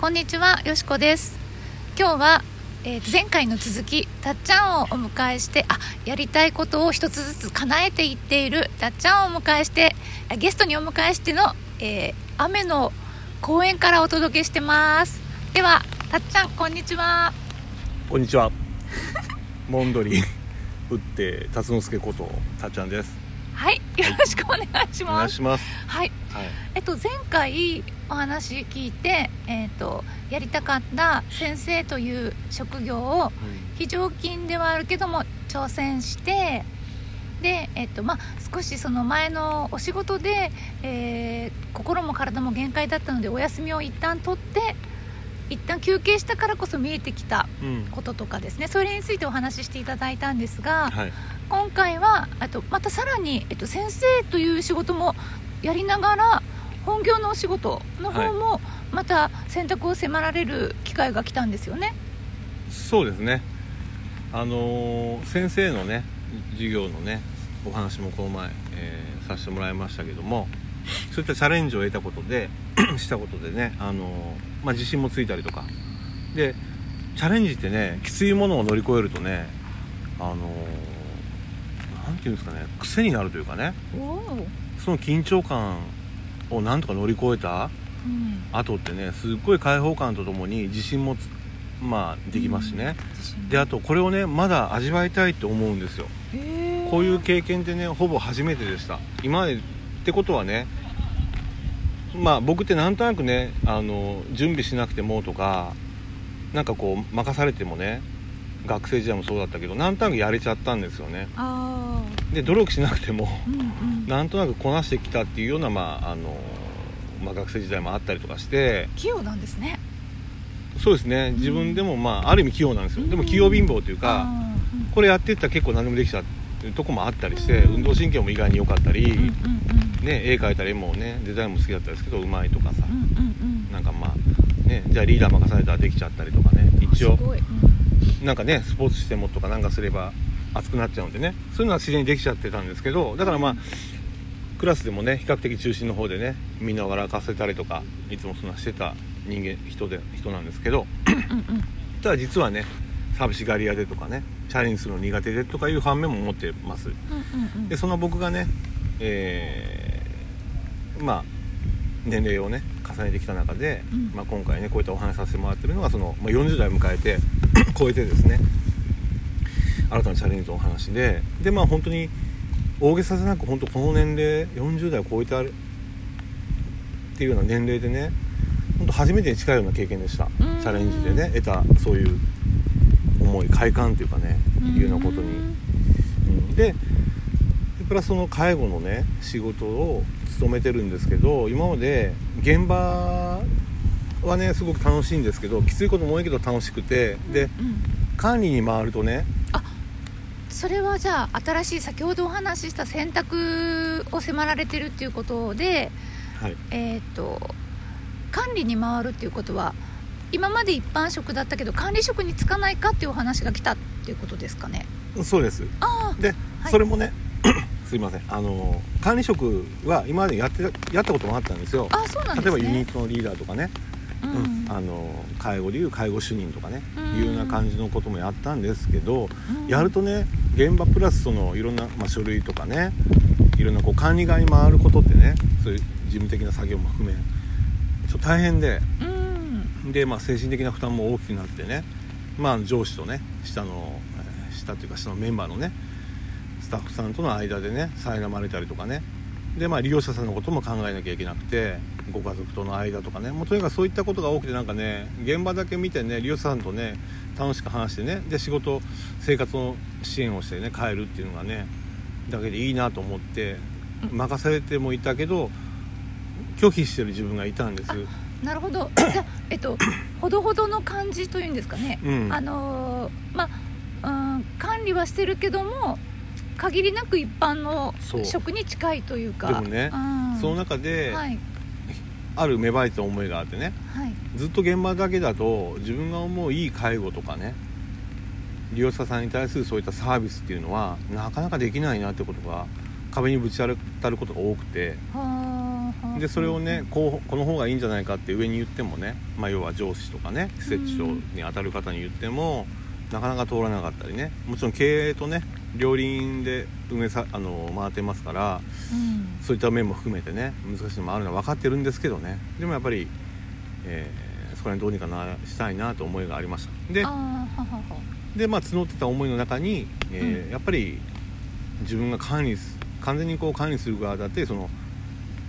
こんにちはよしこです今日は、えー前回の続きたっちゃんをお迎えしてあやりたいことを一つずつ叶えていっているたっちゃんをお迎えしてあゲストにお迎えしての、えー雨の公園からお届けしてますではたっちゃんこんにちはこんにちは。モンドリ打って達之助ことたっちゃんです。はいよろしくお願いしお願ますいします。はいはい。えっと、前回お話聞いて、えっと、やりたかった先生という職業を非常勤ではあるけども挑戦してで、えっとまあ、少しその前のお仕事で、えー心も体も限界だったのでお休みを一旦取って一旦休憩したからこそ見えてきたうん。うん。こととかですねそれについてお話ししていただいたんですが、はい。今回はあとまたさらに、えっと、先生という仕事もやりながら本業のお仕事の方もまた選択を迫られる機会が来たんですよね。そうですね。あのー先生のね授業のねお話もこの前、えーさせてもらいましたけども、そういったチャレンジを得たことで したことでね、あのーまあ自信もついたりとか、でチャレンジってねきついものを乗り越えるとね、あのーなんていうんですかね癖になるというかね。その緊張感をなんとか乗り越えたうん、後ってねすっごい開放感とともに自信もつまあできますしね、自信。であとこれをねまだ味わいたいって思うんですよ。こういう経験ってねほぼ初めてでした。今までってことはねまあ僕ってなんとなくねあの準備しなくてもとかなんかこう任されてもね学生時代もそうだったけどなんとなくやれちゃったんですよね。あで努力しなくてもーうんうん。なんとなくこなしてきたっていうような、まああのまあ、学生時代もあったりとかして。器用なんですね。そうですね。自分でも、まあ、ある意味器用なんですよ。でも器用貧乏というかうん。これやってったら結構何でもできちゃうとこもあったりして運動神経も意外に良かったり、うんうんうんね、絵描いたり絵もねデザインも好きだったんですけどうまいとかさうんうんうん。なんかまあねじゃあリーダー任されたらできちゃったりとかね一応なんかねスポーツしてもとかなんかすれば熱くなっちゃうんでね。そういうのは自然にできちゃってたんですけどだからまあクラスでもね比較的中心の方でねみんなを笑かせたりとかいつもそんなしてた人間人で人なんですけどただ実はね寂しがり屋でとかねチャレンジするの苦手でとかいう反面も持ってます。でその僕がねえーまあ年齢をね重ねてきた中で、うん。まあ、今回ねこういったお話しさせてもらってるのがその、まあ、40代を迎えて超えてですね。新たなチャレンジのお話で。でまあ本当に大げさじゃなく本当この年齢40代を超えてある。っていうような年齢でね本当初めてに近いような経験でした。チうん。ャレンジでね得たそういう思い快感というかねいうようなことに。うん。ででプラスその介護のね仕事を務めてるんですけど今まで現場はねすごく楽しいんですけどきついことも多いけど楽しくてでうん。管理に回るとねそれはじゃあ新しい先ほどお話しした選択を迫られてるっていうことで、はい。えーっと管理に回るっていうことは今まで一般職だったけど管理職に就かないかっていうお話が来たっていうことですかね？そうです。あで、はい。それもね すいません。あの管理職は今までやってやったこともあったんですよ。ああそうなんですね。例えばユニットのリーダーとかね、あの介護でいう介護主任とかね、うん。いうような感じのこともやったんですけど、うん。やるとね現場プラスそのいろんな、まあ、書類とかねいろんなこう管理側に回ることってねそういう事務的な作業も含めちょっと大変で。うん。で、まあ、精神的な負担も大きくなってね、まあ、上司とね下の、えー下というか下のメンバーのねスタッフさんとの間でね苛まれたりとかねで、まあ、利用者さんのことも考えなきゃいけなくてご家族との間とかね。もうとにかくそういったことが多くてなんかね現場だけ見てね利用者さんとね楽しく話してねで仕事生活の支援をしてね帰るっていうのがねだけでいいなと思って任されてもいたけど拒否してる自分がいたんです。なるほど。じゃあえっとほどほどの感じというんですかね、うん。あのーまあうん管理はしてるけども限りなく一般の職に近いというか。でもねうん。その中で、はい。ある芽生えた思いがあってね。はい。ずっと現場だけだと自分が思ういい介護とかね利用者さんに対するそういったサービスっていうのはなかなかできないなってことが壁にぶち当たることが多くて。でそれをねこうこの方がいいんじゃないかって上に言ってもね、まあ、要は上司とかね施設長に当たる方に言っても、なかなか通らなかったりね。もちろん経営とね両輪で運営さあの回ってますからうん。そういった面も含めてね難しいのもあるのは分かってるんですけどね。でもやっぱり、えーそこら辺どうにかなしたいなと思いがありました。でで、まあ、募ってた思いの中に、えーうん。やっぱり自分が管理す完全にこう管理する側だってその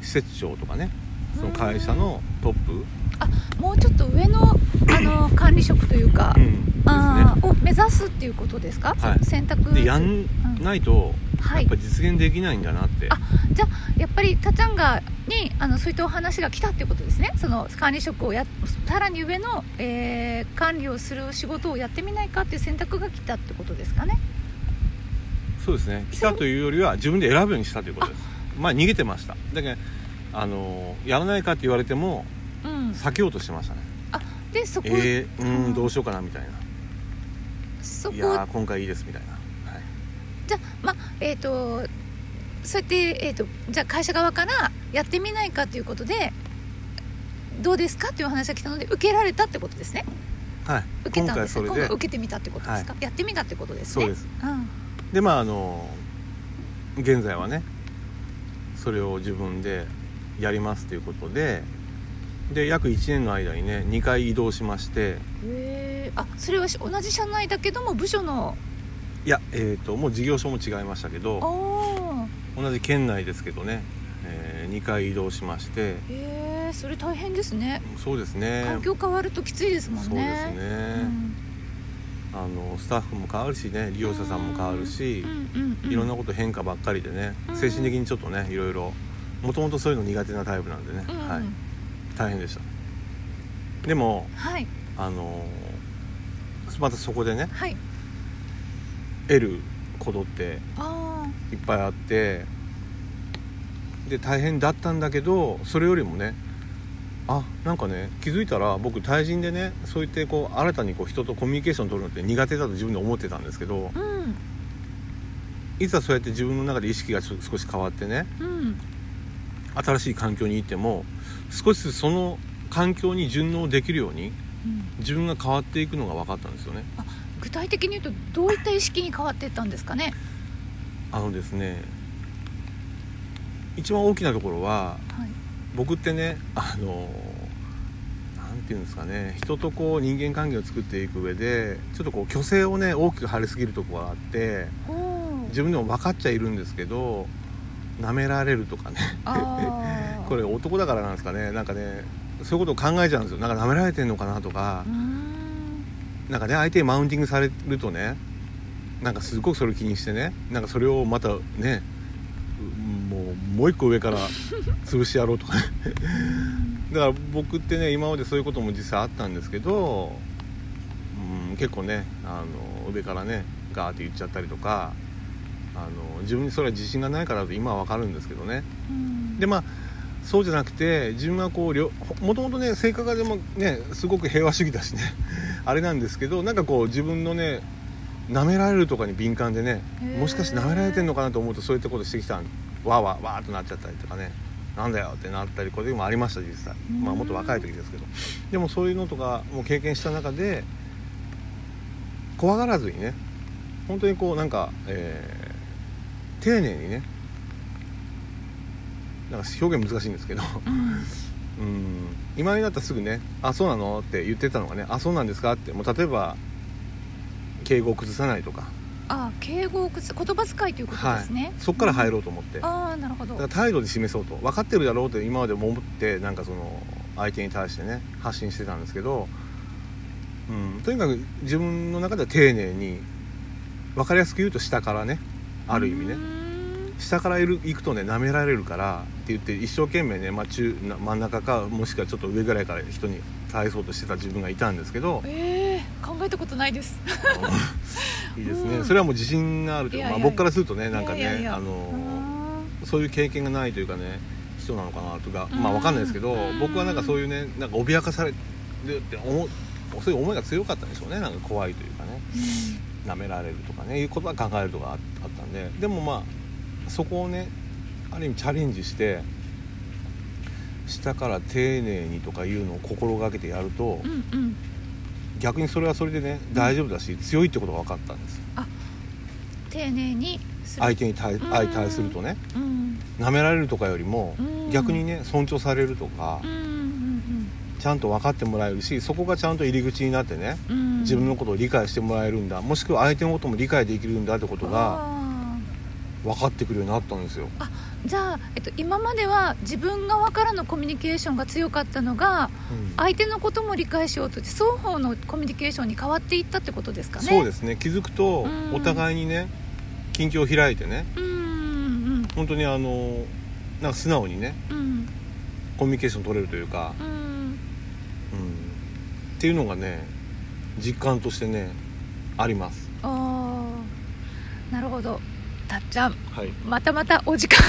施設長とかねその会社のトップ、あもうちょっと上のあの 管理職というか、うんあーを目指すっていうことですか、はい。選択でやんないとはい。やっぱ実現できないんだなって、あじゃあやっぱりたちゃんがにあのそういったお話が来たっていうことですね？その管理職をやさらに上の、えー管理をする仕事をやってみないかっていう選択が来たってことですかね？そうですね。来たというよりは自分で選ぶようにしたということです。まあ逃げてました。だけどあのやらないかって言われてもうん。避けようとしてましたね。でそこ、えー、うんんどうしようかなみたいな。そこ。いやー今回いいですみたいな、はい、じゃあまあえっ、とそうやって、えー、とじゃあ会社側からやってみないかということでどうですかっていうお話が来たので受けられたってことですね。はい、受け今たんですね。今回受けてみたってことですか、やってみたってことですね。そうです。うん。でまああの現在はねそれを自分でやりますということでで約1年の間にね2回移動しまして。へえあそれはし同じ社内だけども部署のいやえっ、ともう事業所も違いましたけあどあ同じ県内ですけどね、え2回移動しまして。へえそれ大変ですね。そうですね。環境変わるときついですもんね。そうですね、うん。あのスタッフも変わるしね利用者さんも変わるしいろんなこと変化ばっかりでねうん。精神的にちょっとねいろいろもともとそういうの苦手なタイプなんでね、うんはい、大変でした。でもはい。あのまたそこでねはい。得ることってあいっぱいあってで大変だったんだけどそれよりもねあなんかね気づいたら僕対人でねそう言ってこう新たにこう人とコミュニケーション取るのって苦手だと自分で思ってたんですけどあうん。いざそうやって自分の中で意識がちょっと少し変わってねうん新しい環境に行っても少しずつその環境に順応できるようにうん。自分が変わっていくのが分かったんですよね。具体的に言うとどういった意識に変わっていったんですかね？あのですね一番大きなところははい。僕ってねあのなんていうんですかね人とこう人間関係を作っていく上でちょっとこう虚勢をね大きく張りすぎるところがあって自分でも分かっちゃいるんですけど舐められるとかね。これ男だからなんですかね。なんかねそういうことを考えちゃうんですよ。なんか舐められてんのかなとか。なんかね相手にマウンティングされるとねなんかすごくそれを気にしてね。なんかそれをまたねうもうもう一個上から 潰してやろうとかね。だから僕ってね今までそういうことも実際あったんですけど、うん、結構ねあの上からねガーって言っちゃったりとかあの自分にそれは自信がないからだと今は分かるんですけどね。うん。でまあそうじゃなくて自分はこうりょもともとね性格がでもねすごく平和主義だしね あれなんですけどなんかこう自分のね舐められるとかに敏感でねもしかして舐められてんのかなと思うとそういったことしてきたんわーわーわーっとなっちゃったりとかねなんだよってなったりこれもありました実際。うん。まあもっと若い時ですけど。でもそういうのとかも経験した中で怖がらずにね本当にこうなんか、えー丁寧にね。なんか表現難しいんですけど。うん。うん。今になったらすぐね「あそうなの?」って言ってたのがね「あそうなんですか?」って。もう例えば敬語を崩さないとか、あ敬語を崩す言葉遣いということですね、そこから入ろうと思って、だかああなるほど。ら態度で示そうと分かってるだろう？って。今までも思ってなんかその相手に対してね発信してたんですけど、うん、とにかく自分の中では丁寧に分かりやすく言うと下からねある意味ね。下からいる行くとね舐められるからって言って一生懸命ね、まあ、中な真ん中かもしくはちょっと上ぐらいから人に返そうとしてた自分がいたんですけど。えー、考えたことないです。いいですね、うんそれはもう自信があるというか、まあ、僕からするとねなんかねあのうそういう経験がないというかね人なのかなとかまあうんわかんないですけどうん。僕はなんかそういうねなんか脅かされるって思うそういう思いが強かったんでしょうねなんか怖いというかね舐められるとかねいうことは考えるとかああったんででもまあそこをねある意味チャレンジして下から丁寧にとかいうのを心がけてやると、うんうん逆にそれはそれでね大丈夫だし強いってことが分かったんです。丁寧に相手に対うん。相対するとねうん。舐められるとかよりもうん。逆にね尊重されるとかうんうんちゃんと分かってもらえるしそこがちゃんと入り口になってねうんうん自分のことを理解してもらえるんだ。もしくは相手のことも理解できるんだってことがあ分かってくるようになったんですよ。ーじゃあ、えっと、今までは自分側からのコミュニケーションが強かったのがうん。相手のことも理解しようとして双方のコミュニケーションに変わっていったってことですかね。そうですね。気づくとうん。お互いにね近況を開いてねうんうん。本当にあのなんか素直にねうん。コミュニケーション取れるというか、うん。うん、っていうのがね実感としてねあります。ああなるほど。たっちゃんはい。またまたお時間が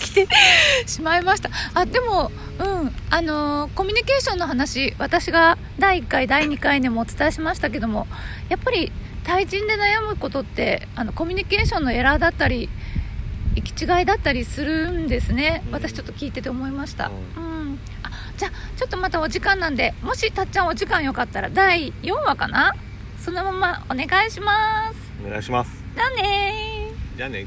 来てしまいました。あでもうん。あのーコミュニケーションの話私が第1回第2回でもお伝えしましたけどもやっぱり対人で悩むことってあのコミュニケーションのエラーだったり行き違いだったりするんですね、うん。私ちょっと聞いてて思いました、ううん。あじゃあちょっとまたお時間なんでもしたっちゃんお時間よかったら第4話かな？そのままお願いします。お願いします。だねー。じゃあね